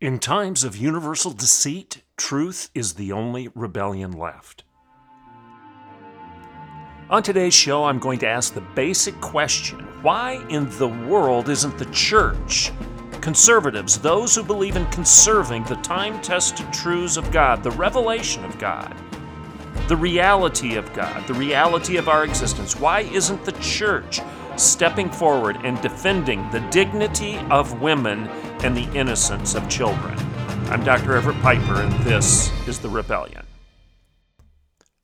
In times of universal deceit, truth is the only rebellion left. On today's show, I'm going to ask the basic question why in the world isn't the church, conservatives, those who believe in conserving the time tested truths of God, the revelation of God, the reality of God, the reality of our existence, why isn't the church stepping forward and defending the dignity of women and the innocence of children. I'm Dr. Everett Piper, and this is The Rebellion.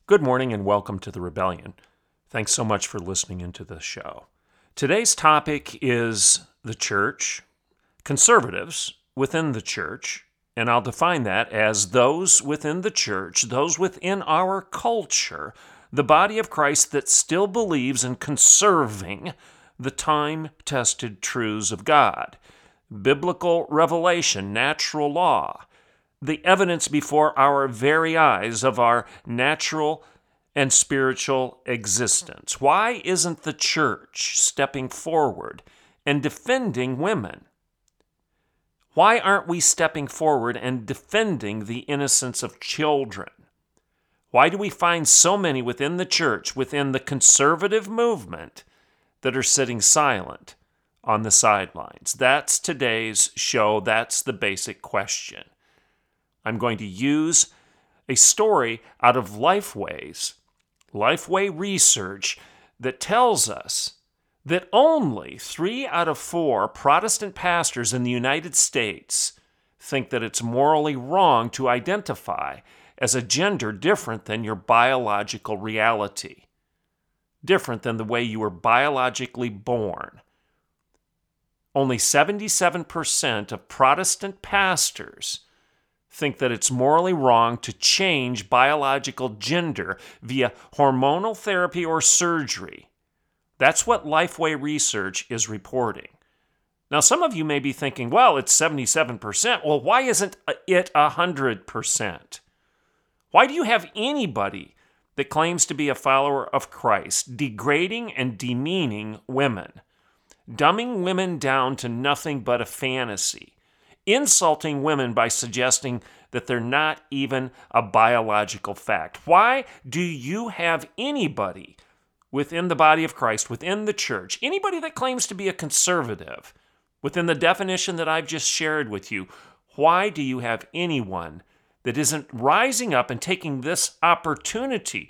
Good morning, and welcome to The Rebellion. Thanks so much for listening into the show. Today's topic is the church, conservatives within the church, and I'll define that as those within the church, those within our culture the body of Christ that still believes in conserving the time tested truths of God biblical revelation, natural law, the evidence before our very eyes of our natural and spiritual existence. Why isn't the church stepping forward and defending women? Why aren't we stepping forward and defending the innocence of children? Why do we find so many within the church, within the conservative movement, that are sitting silent on the sidelines? That's today's show. That's the basic question. I'm going to use a story out of Lifeway's, Lifeway research that tells us that only three out of four Protestant pastors in the United States think that it's morally wrong to identify as a gender different than your biological reality, different than the way you were biologically born. Only 77% of Protestant pastors think that it's morally wrong to change biological gender via hormonal therapy or surgery. That's what Lifeway Research is reporting. Now, some of you may be thinking, well, it's 77%. Well, why isn't it 100%? Why do you have anybody that claims to be a follower of Christ degrading and demeaning women, dumbing women down to nothing but a fantasy, insulting women by suggesting that they're not even a biological fact? Why do you have anybody within the body of Christ, within the church, anybody that claims to be a conservative, within the definition that I've just shared with you, why do you have anyone that isn't rising up and taking this opportunity,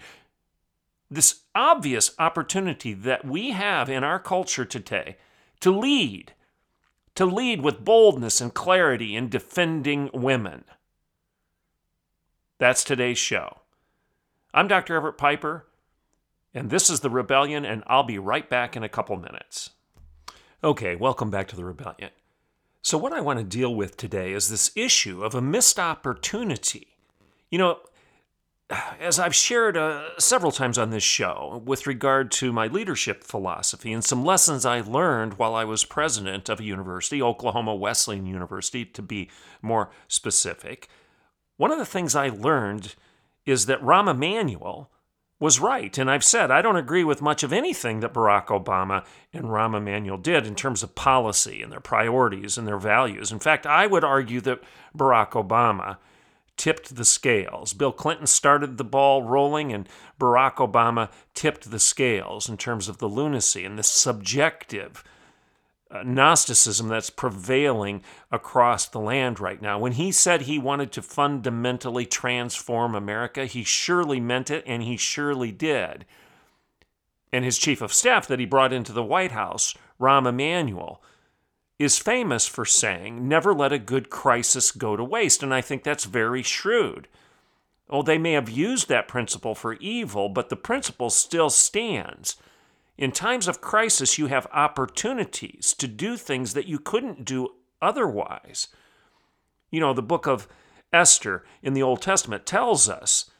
this obvious opportunity that we have in our culture today to lead, to lead with boldness and clarity in defending women. That's today's show. I'm Dr. Everett Piper, and this is The Rebellion, and I'll be right back in a couple minutes. Okay, welcome back to The Rebellion. So, what I want to deal with today is this issue of a missed opportunity. You know, as I've shared uh, several times on this show with regard to my leadership philosophy and some lessons I learned while I was president of a university, Oklahoma Wesleyan University to be more specific, one of the things I learned is that Rahm Emanuel was right. And I've said I don't agree with much of anything that Barack Obama and Rahm Emanuel did in terms of policy and their priorities and their values. In fact, I would argue that Barack Obama tipped the scales. Bill Clinton started the ball rolling, and Barack Obama tipped the scales in terms of the lunacy and the subjective Uh, Gnosticism that's prevailing across the land right now. When he said he wanted to fundamentally transform America, he surely meant it and he surely did. And his chief of staff that he brought into the White House, Rahm Emanuel, is famous for saying, never let a good crisis go to waste. And I think that's very shrewd. Oh, they may have used that principle for evil, but the principle still stands. In times of crisis, you have opportunities to do things that you couldn't do otherwise. You know, the book of Esther in the Old Testament tells us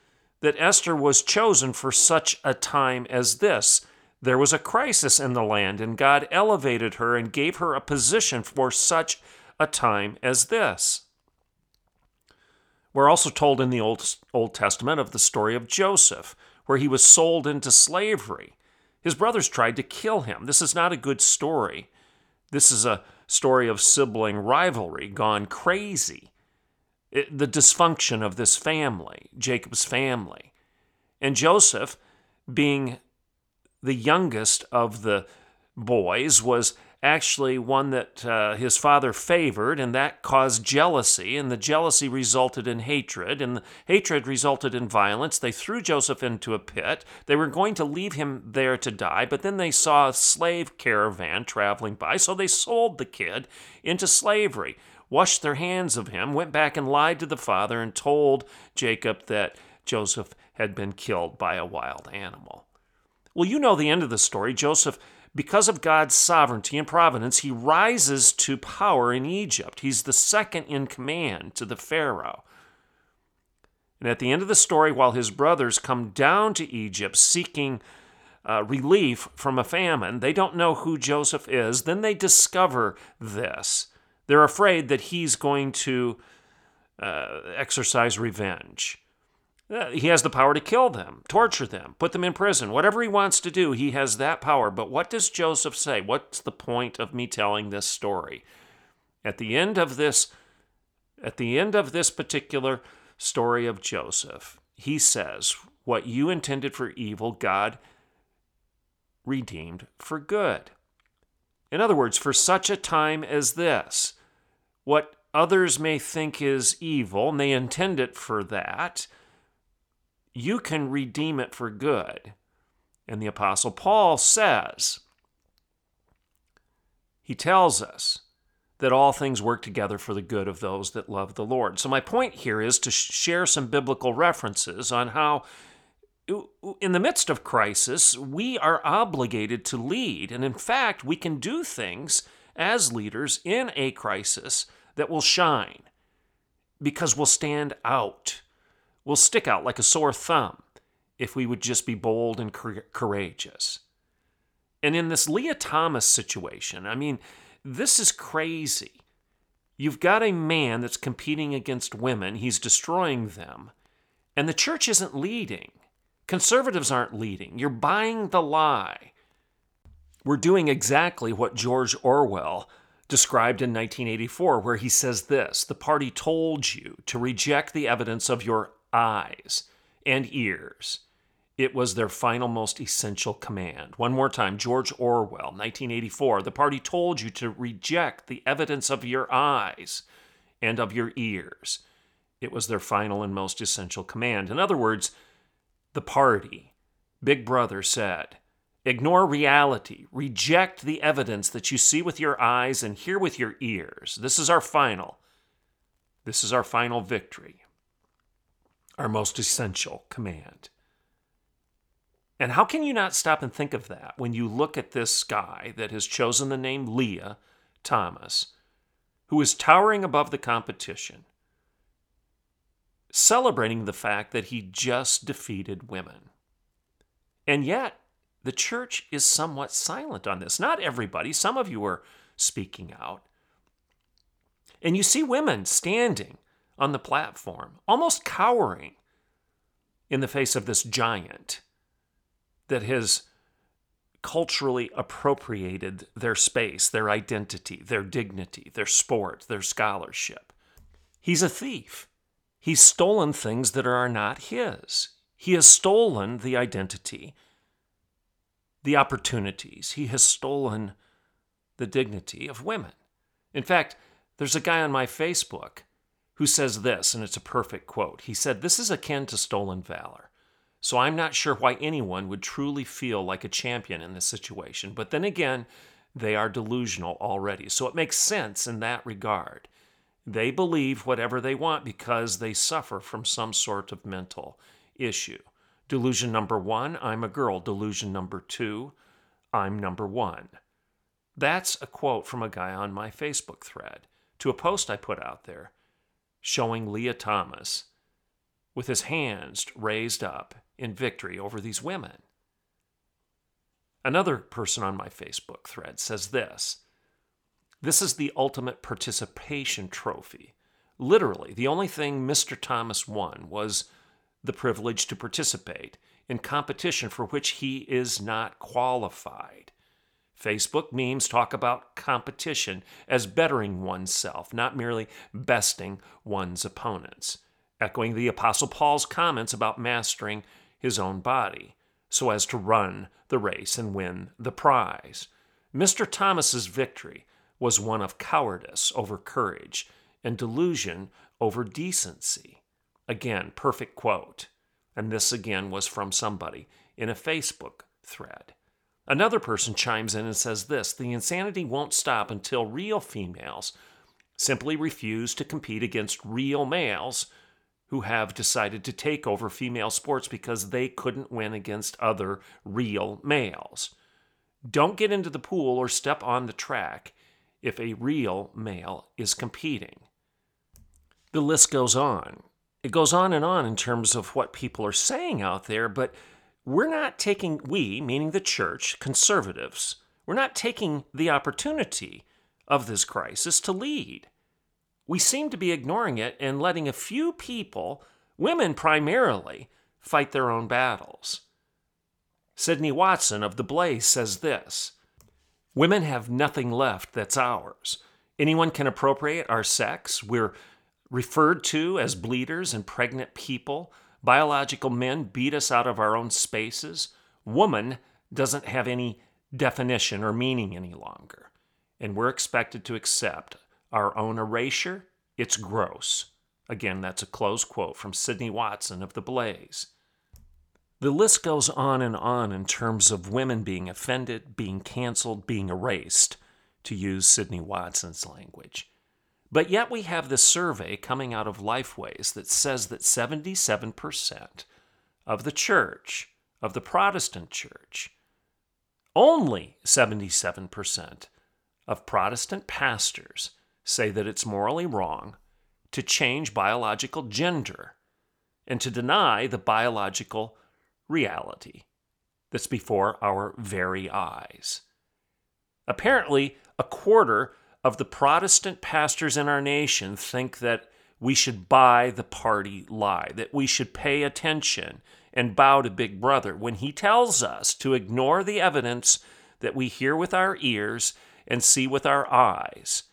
that Esther was chosen for such a time as this. There was a crisis in the land, and God elevated her and gave her a position for such a time as this. We're also told in the Old, Old Testament of the story of Joseph, where he was sold into slavery. His brothers tried to kill him. This is not a good story. This is a story of sibling rivalry gone crazy. It, the dysfunction of this family, Jacob's family. And Joseph, being the youngest of the boys, was actually one that uh, his father favored, and that caused jealousy, and the jealousy resulted in hatred, and the hatred resulted in violence. They threw Joseph into a pit. They were going to leave him there to die, but then they saw a slave caravan traveling by, so they sold the kid into slavery, washed their hands of him, went back and lied to the father, and told Jacob that Joseph had been killed by a wild animal. Well, you know the end of the story. Joseph because of God's sovereignty and providence, he rises to power in Egypt. He's the second in command to the Pharaoh. And at the end of the story, while his brothers come down to Egypt seeking uh, relief from a famine, they don't know who Joseph is. Then they discover this. They're afraid that he's going to uh, exercise revenge. Uh, he has the power to kill them, torture them, put them in prison, whatever he wants to do, he has that power. But what does Joseph say? What's the point of me telling this story? At the end of this at the end of this particular story of Joseph, he says, What you intended for evil, God redeemed for good. In other words, for such a time as this, what others may think is evil, and they intend it for that, you can redeem it for good. And the Apostle Paul says, he tells us that all things work together for the good of those that love the Lord. So, my point here is to share some biblical references on how, in the midst of crisis, we are obligated to lead. And in fact, we can do things as leaders in a crisis that will shine because we'll stand out will stick out like a sore thumb if we would just be bold and courageous. And in this Lia Thomas situation, I mean, this is crazy. You've got a man that's competing against women, he's destroying them, and the church isn't leading. Conservatives aren't leading. You're buying the lie. We're doing exactly what George Orwell described in 1984, where he says this The party told you to reject the evidence of your eyes and ears. It was their final, most essential command. One more time George Orwell, 1984. The party told you to reject the evidence of your eyes and of your ears. It was their final and most essential command. In other words, the party, Big Brother said, ignore reality, reject the evidence that you see with your eyes and hear with your ears. This is our final. This is our final victory our most essential command. And how can you not stop and think of that when you look at this guy that has chosen the name Lia Thomas, who is towering above the competition, celebrating the fact that he just defeated women? And yet, the church is somewhat silent on this. Not everybody, some of you are speaking out. And you see women standing on the platform, almost cowering in the face of this giant that has culturally appropriated their space, their identity, their dignity, their sport, their scholarship. He's a thief. He's stolen things that are not his. He has stolen the identity, the opportunities. He has stolen the dignity of women. In fact, there's a guy on my Facebook who says this, and it's a perfect quote. He said, This is akin to stolen valor. So I'm not sure why anyone would truly feel like a champion in this situation. But then again, they are delusional already. So it makes sense in that regard. They believe whatever they want because they suffer from some sort of mental issue. Delusion number one, I'm a girl. Delusion number two, I'm number one. That's a quote from a guy on my Facebook thread to a post I put out there showing Lia Thomas with his hands raised up in victory over these women. Another person on my Facebook thread says this This is the ultimate participation trophy. Literally, the only thing Mr. Thomas won was the privilege to participate in competition for which he is not qualified. Facebook memes talk about competition as bettering oneself, not merely besting one's opponents, echoing the Apostle Paul's comments about mastering his own body so as to run the race and win the prize. Mr. Thomas's victory was one of cowardice over courage and delusion over decency. Again, perfect quote. And this again was from somebody in a Facebook thread. Another person chimes in and says this The insanity won't stop until real females simply refuse to compete against real males who have decided to take over female sports because they couldn't win against other real males. Don't get into the pool or step on the track if a real male is competing. The list goes on. It goes on and on in terms of what people are saying out there, but we're not taking, we, meaning the church, conservatives, we're not taking the opportunity of this crisis to lead. We seem to be ignoring it and letting a few people, women primarily, fight their own battles. Sydney Watson of The Blaze says this Women have nothing left that's ours. Anyone can appropriate our sex. We're referred to as bleeders and pregnant people. Biological men beat us out of our own spaces. Woman doesn't have any definition or meaning any longer. And we're expected to accept our own erasure. It's gross. Again, that's a close quote from Sydney Watson of The Blaze. The list goes on and on in terms of women being offended, being canceled, being erased, to use Sydney Watson's language. But yet we have this survey coming out of Lifeways that says that 77% of the church, of the Protestant church, only 77% of Protestant pastors say that it's morally wrong to change biological gender and to deny the biological reality that's before our very eyes. Apparently, a quarter of the Protestant pastors in our nation think that we should buy the party lie, that we should pay attention and bow to Big Brother when he tells us to ignore the evidence that we hear with our ears and see with our eyes,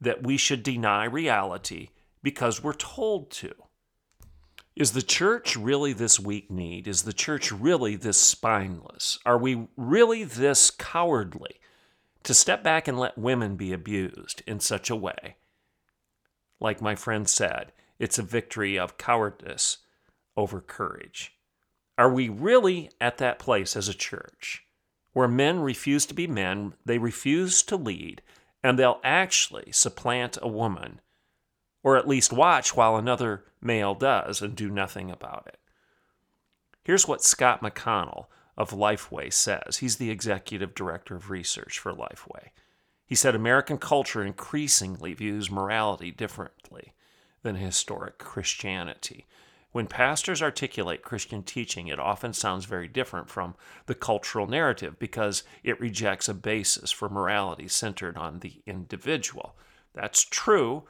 that we should deny reality because we're told to. Is the church really this weak kneed? Is the church really this spineless? Are we really this cowardly to step back and let women be abused in such a way. Like my friend said, it's a victory of cowardice over courage. Are we really at that place as a church where men refuse to be men, they refuse to lead, and they'll actually supplant a woman, or at least watch while another male does and do nothing about it? Here's what Scott McConnell, of Lifeway says. He's the executive director of research for Lifeway. He said American culture increasingly views morality differently than historic Christianity. When pastors articulate Christian teaching, it often sounds very different from the cultural narrative because it rejects a basis for morality centered on the individual. That's true,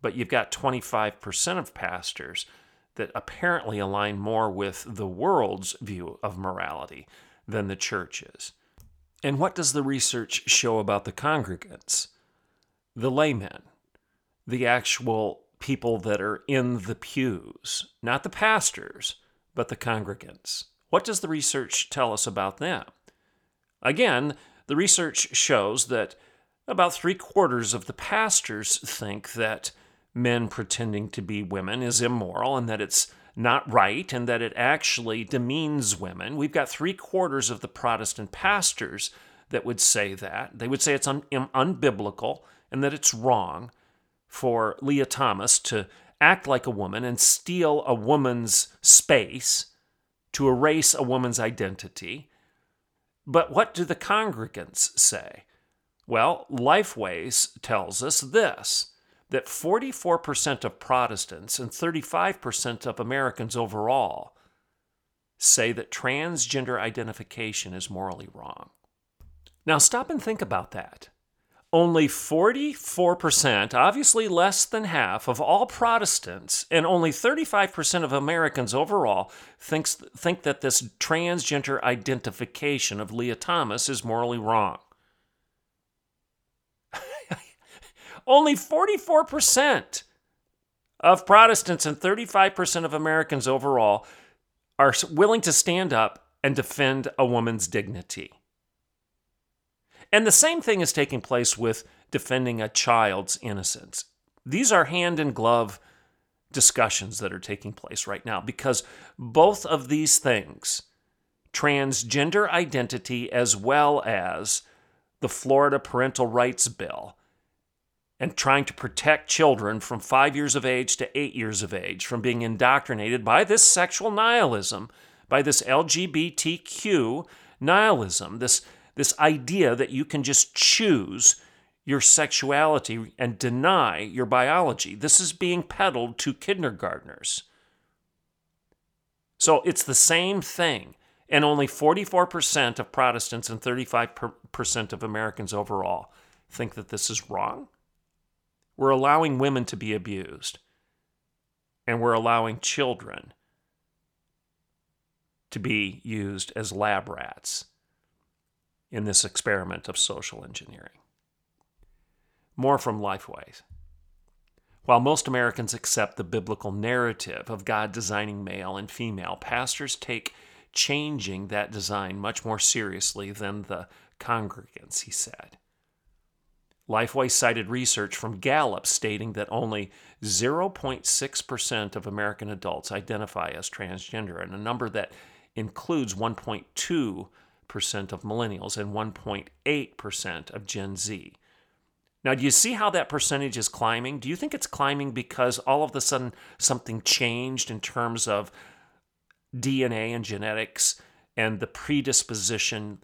but you've got 25% of pastors that apparently align more with the world's view of morality than the church's. And what does the research show about the congregants? The laymen, the actual people that are in the pews, not the pastors, but the congregants. What does the research tell us about them? Again, the research shows that about three quarters of the pastors think that men pretending to be women is immoral and that it's not right and that it actually demeans women. We've got three quarters of the Protestant pastors that would say that. They would say it's un- unbiblical and that it's wrong for Lia Thomas to act like a woman and steal a woman's space, to erase a woman's identity. But what do the congregants say? Well, Lifeways tells us this that 44% of Protestants and 35% of Americans overall say that transgender identification is morally wrong. Now, stop and think about that. Only 44%, obviously less than half, of all Protestants and only 35% of Americans overall thinks, think that this transgender identification of Lia Thomas is morally wrong. only 44% of Protestants and 35% of Americans overall are willing to stand up and defend a woman's dignity. And the same thing is taking place with defending a child's innocence. These are hand in glove discussions that are taking place right now because both of these things, transgender identity as well as the Florida Parental Rights Bill, and trying to protect children from five years of age to eight years of age from being indoctrinated by this sexual nihilism, by this LGBTQ nihilism, this, this idea that you can just choose your sexuality and deny your biology. This is being peddled to kindergartners. So it's the same thing. And only 44% of Protestants and 35% of Americans overall think that this is wrong. We're allowing women to be abused, and we're allowing children to be used as lab rats in this experiment of social engineering. More from Lifeways. While most Americans accept the biblical narrative of God designing male and female, pastors take changing that design much more seriously than the congregants, he said. Lifeway cited research from Gallup stating that only 0.6% of American adults identify as transgender, and a number that includes 1.2% of millennials and 1.8% of Gen Z. Now, do you see how that percentage is climbing? Do you think it's climbing because all of a sudden something changed in terms of DNA and genetics and the predisposition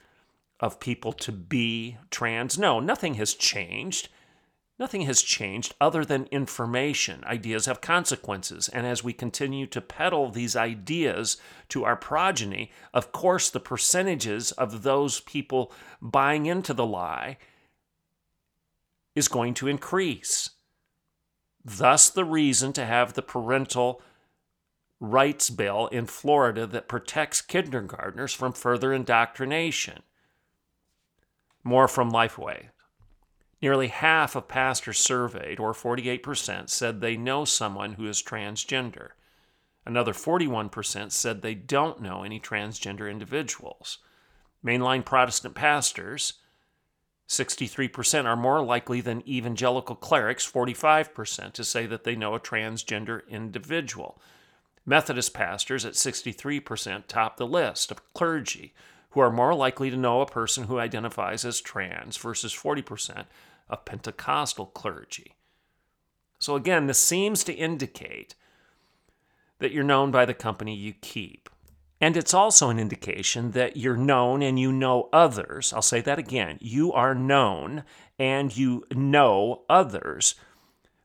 of people to be trans. No, nothing has changed. Nothing has changed other than information. Ideas have consequences. And as we continue to peddle these ideas to our progeny, of course, the percentages of those people buying into the lie is going to increase. Thus, the reason to have the parental rights bill in Florida that protects kindergartners from further indoctrination. More from Lifeway. Nearly half of pastors surveyed, or 48%, said they know someone who is transgender. Another 41% said they don't know any transgender individuals. Mainline Protestant pastors, 63%, are more likely than evangelical clerics, 45%, to say that they know a transgender individual. Methodist pastors at 63% top the list of clergy, who are more likely to know a person who identifies as trans versus 40% of Pentecostal clergy. So, again, this seems to indicate that you're known by the company you keep. And it's also an indication that you're known and you know others. I'll say that again. You are known and you know others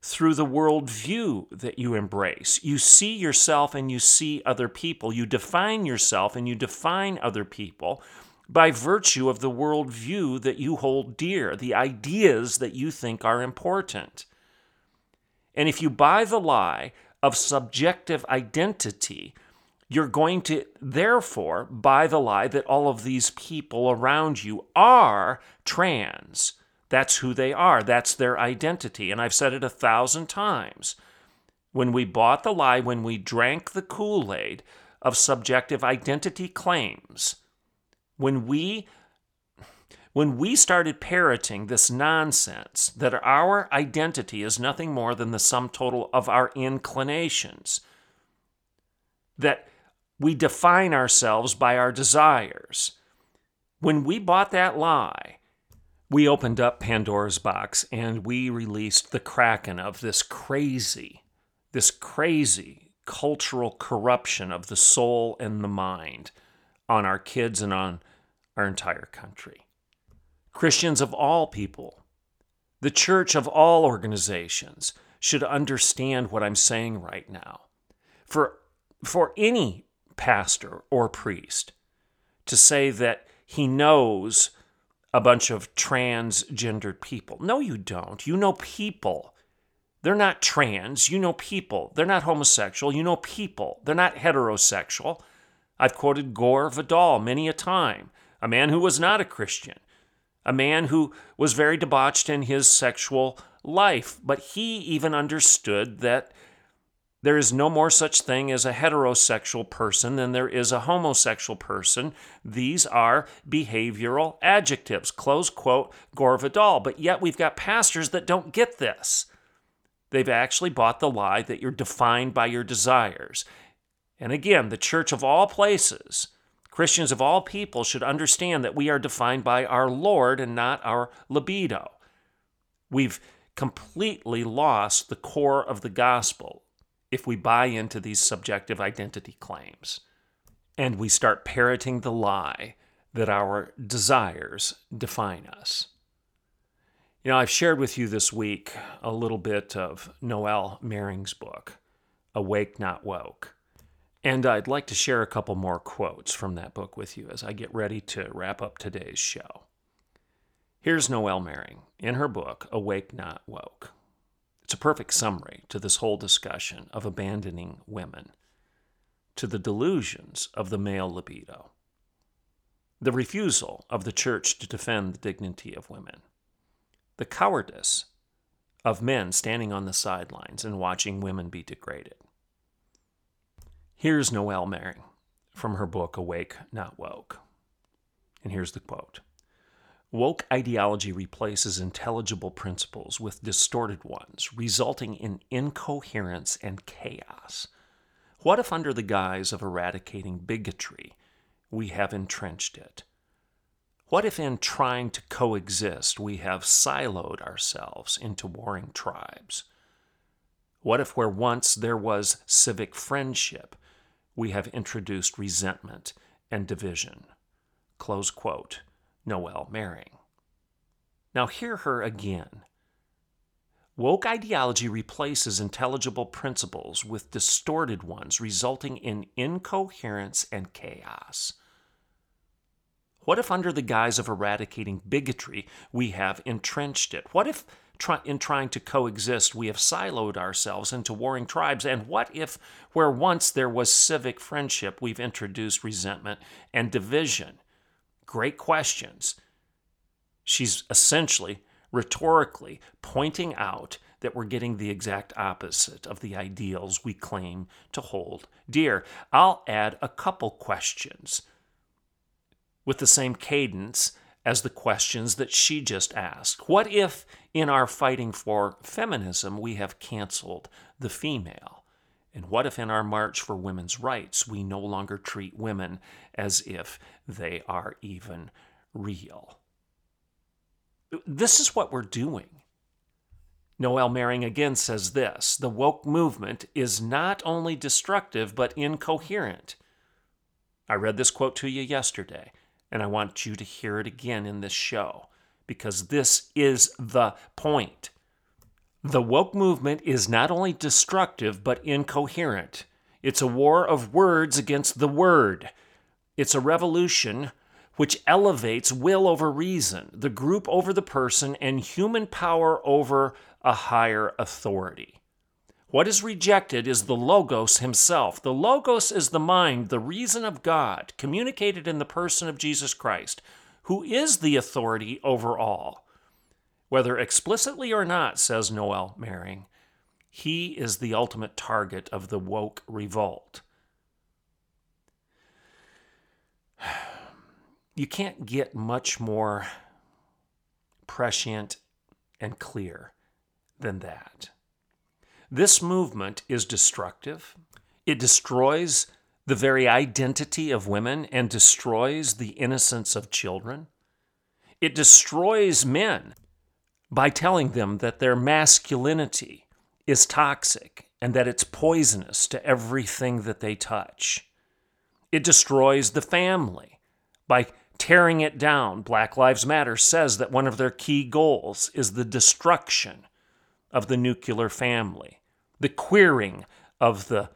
through the worldview that you embrace. You see yourself and you see other people. You define yourself and you define other people by virtue of the worldview that you hold dear, the ideas that you think are important. And if you buy the lie of subjective identity, you're going to therefore buy the lie that all of these people around you are trans that's who they are. That's their identity. And I've said it a thousand times. When we bought the lie, when we drank the Kool Aid of subjective identity claims, when we when we started parroting this nonsense that our identity is nothing more than the sum total of our inclinations, that we define ourselves by our desires, when we bought that lie, we opened up Pandora's box and we released the kraken of this crazy, this crazy cultural corruption of the soul and the mind on our kids and on our entire country. Christians of all people, the church of all organizations, should understand what I'm saying right now. For, for any pastor or priest to say that he knows a bunch of transgendered people. No, you don't. You know people. They're not trans. You know people. They're not homosexual. You know people. They're not heterosexual. I've quoted Gore Vidal many a time, a man who was not a Christian, a man who was very debauched in his sexual life, but he even understood that there is no more such thing as a heterosexual person than there is a homosexual person. These are behavioral adjectives. Close quote, Gore Vidal. But yet we've got pastors that don't get this. They've actually bought the lie that you're defined by your desires. And again, the church of all places, Christians of all people should understand that we are defined by our Lord and not our libido. We've completely lost the core of the gospel if we buy into these subjective identity claims and we start parroting the lie that our desires define us. You know, I've shared with you this week a little bit of Noelle Mering's book, Awake Not Woke. And I'd like to share a couple more quotes from that book with you as I get ready to wrap up today's show. Here's Noelle Mering in her book, Awake Not Woke. It's a perfect summary to this whole discussion of abandoning women, to the delusions of the male libido, the refusal of the church to defend the dignity of women, the cowardice of men standing on the sidelines and watching women be degraded. Here's Noelle Mering from her book Awake Not Woke. And here's the quote Woke ideology replaces intelligible principles with distorted ones, resulting in incoherence and chaos. What if, under the guise of eradicating bigotry, we have entrenched it? What if, in trying to coexist, we have siloed ourselves into warring tribes? What if, where once there was civic friendship, we have introduced resentment and division? Close quote. Noelle Mering. Now, hear her again. Woke ideology replaces intelligible principles with distorted ones, resulting in incoherence and chaos. What if, under the guise of eradicating bigotry, we have entrenched it? What if, try, in trying to coexist, we have siloed ourselves into warring tribes? And what if, where once there was civic friendship, we've introduced resentment and division? Great questions. She's essentially, rhetorically, pointing out that we're getting the exact opposite of the ideals we claim to hold dear. I'll add a couple questions with the same cadence as the questions that she just asked. What if, in our fighting for feminism, we have canceled the female? And what if, in our march for women's rights, we no longer treat women as if they are even real? This is what we're doing. Noelle Mering again says this the woke movement is not only destructive, but incoherent. I read this quote to you yesterday, and I want you to hear it again in this show because this is the point. The woke movement is not only destructive, but incoherent. It's a war of words against the word. It's a revolution which elevates will over reason, the group over the person, and human power over a higher authority. What is rejected is the Logos himself. The Logos is the mind, the reason of God, communicated in the person of Jesus Christ, who is the authority over all. Whether explicitly or not, says Noelle Mering, he is the ultimate target of the woke revolt. You can't get much more prescient and clear than that. This movement is destructive. It destroys the very identity of women and destroys the innocence of children. It destroys men by telling them that their masculinity is toxic and that it's poisonous to everything that they touch. It destroys the family by tearing it down. Black Lives Matter says that one of their key goals is the destruction of the nuclear family, the queering of the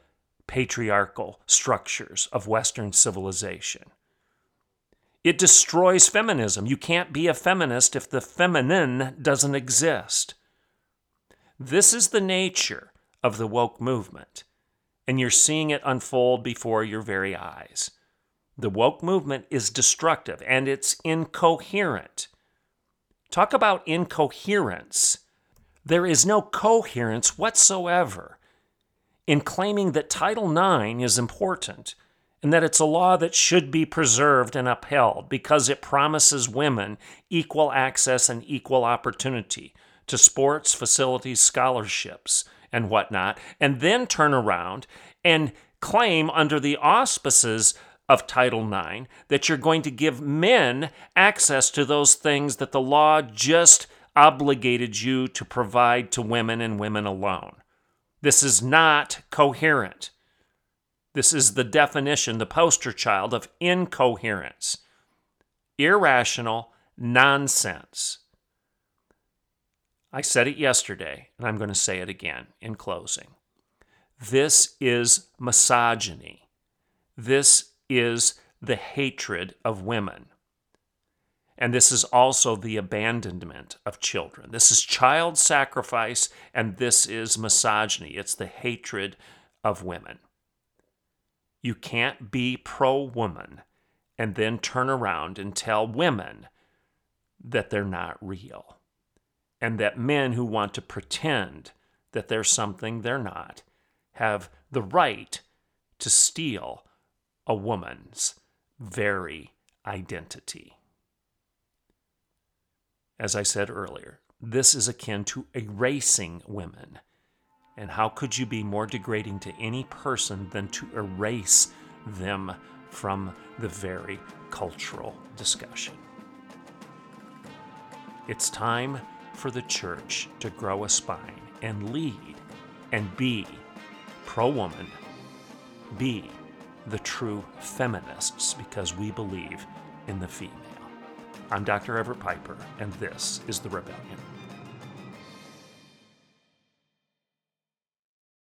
patriarchal structures of Western civilization. It destroys feminism. You can't be a feminist if the feminine doesn't exist. This is the nature of the woke movement, and you're seeing it unfold before your very eyes. The woke movement is destructive and it's incoherent. Talk about incoherence. There is no coherence whatsoever in claiming that Title IX is important and that it's a law that should be preserved and upheld because it promises women equal access and equal opportunity to sports, facilities, scholarships, and whatnot, and then turn around and claim under the auspices of Title IX that you're going to give men access to those things that the law just obligated you to provide to women and women alone. This is not coherent. This is the definition, the poster child of incoherence, irrational nonsense. I said it yesterday, and I'm going to say it again in closing. This is misogyny. This is the hatred of women. And this is also the abandonment of children. This is child sacrifice, and this is misogyny. It's the hatred of women. You can't be pro woman and then turn around and tell women that they're not real. And that men who want to pretend that they're something they're not have the right to steal a woman's very identity. As I said earlier, this is akin to erasing women and how could you be more degrading to any person than to erase them from the very cultural discussion? It's time for the church to grow a spine and lead and be pro woman, be the true feminists because we believe in the female. I'm Dr. Everett Piper, and this is The Rebellion.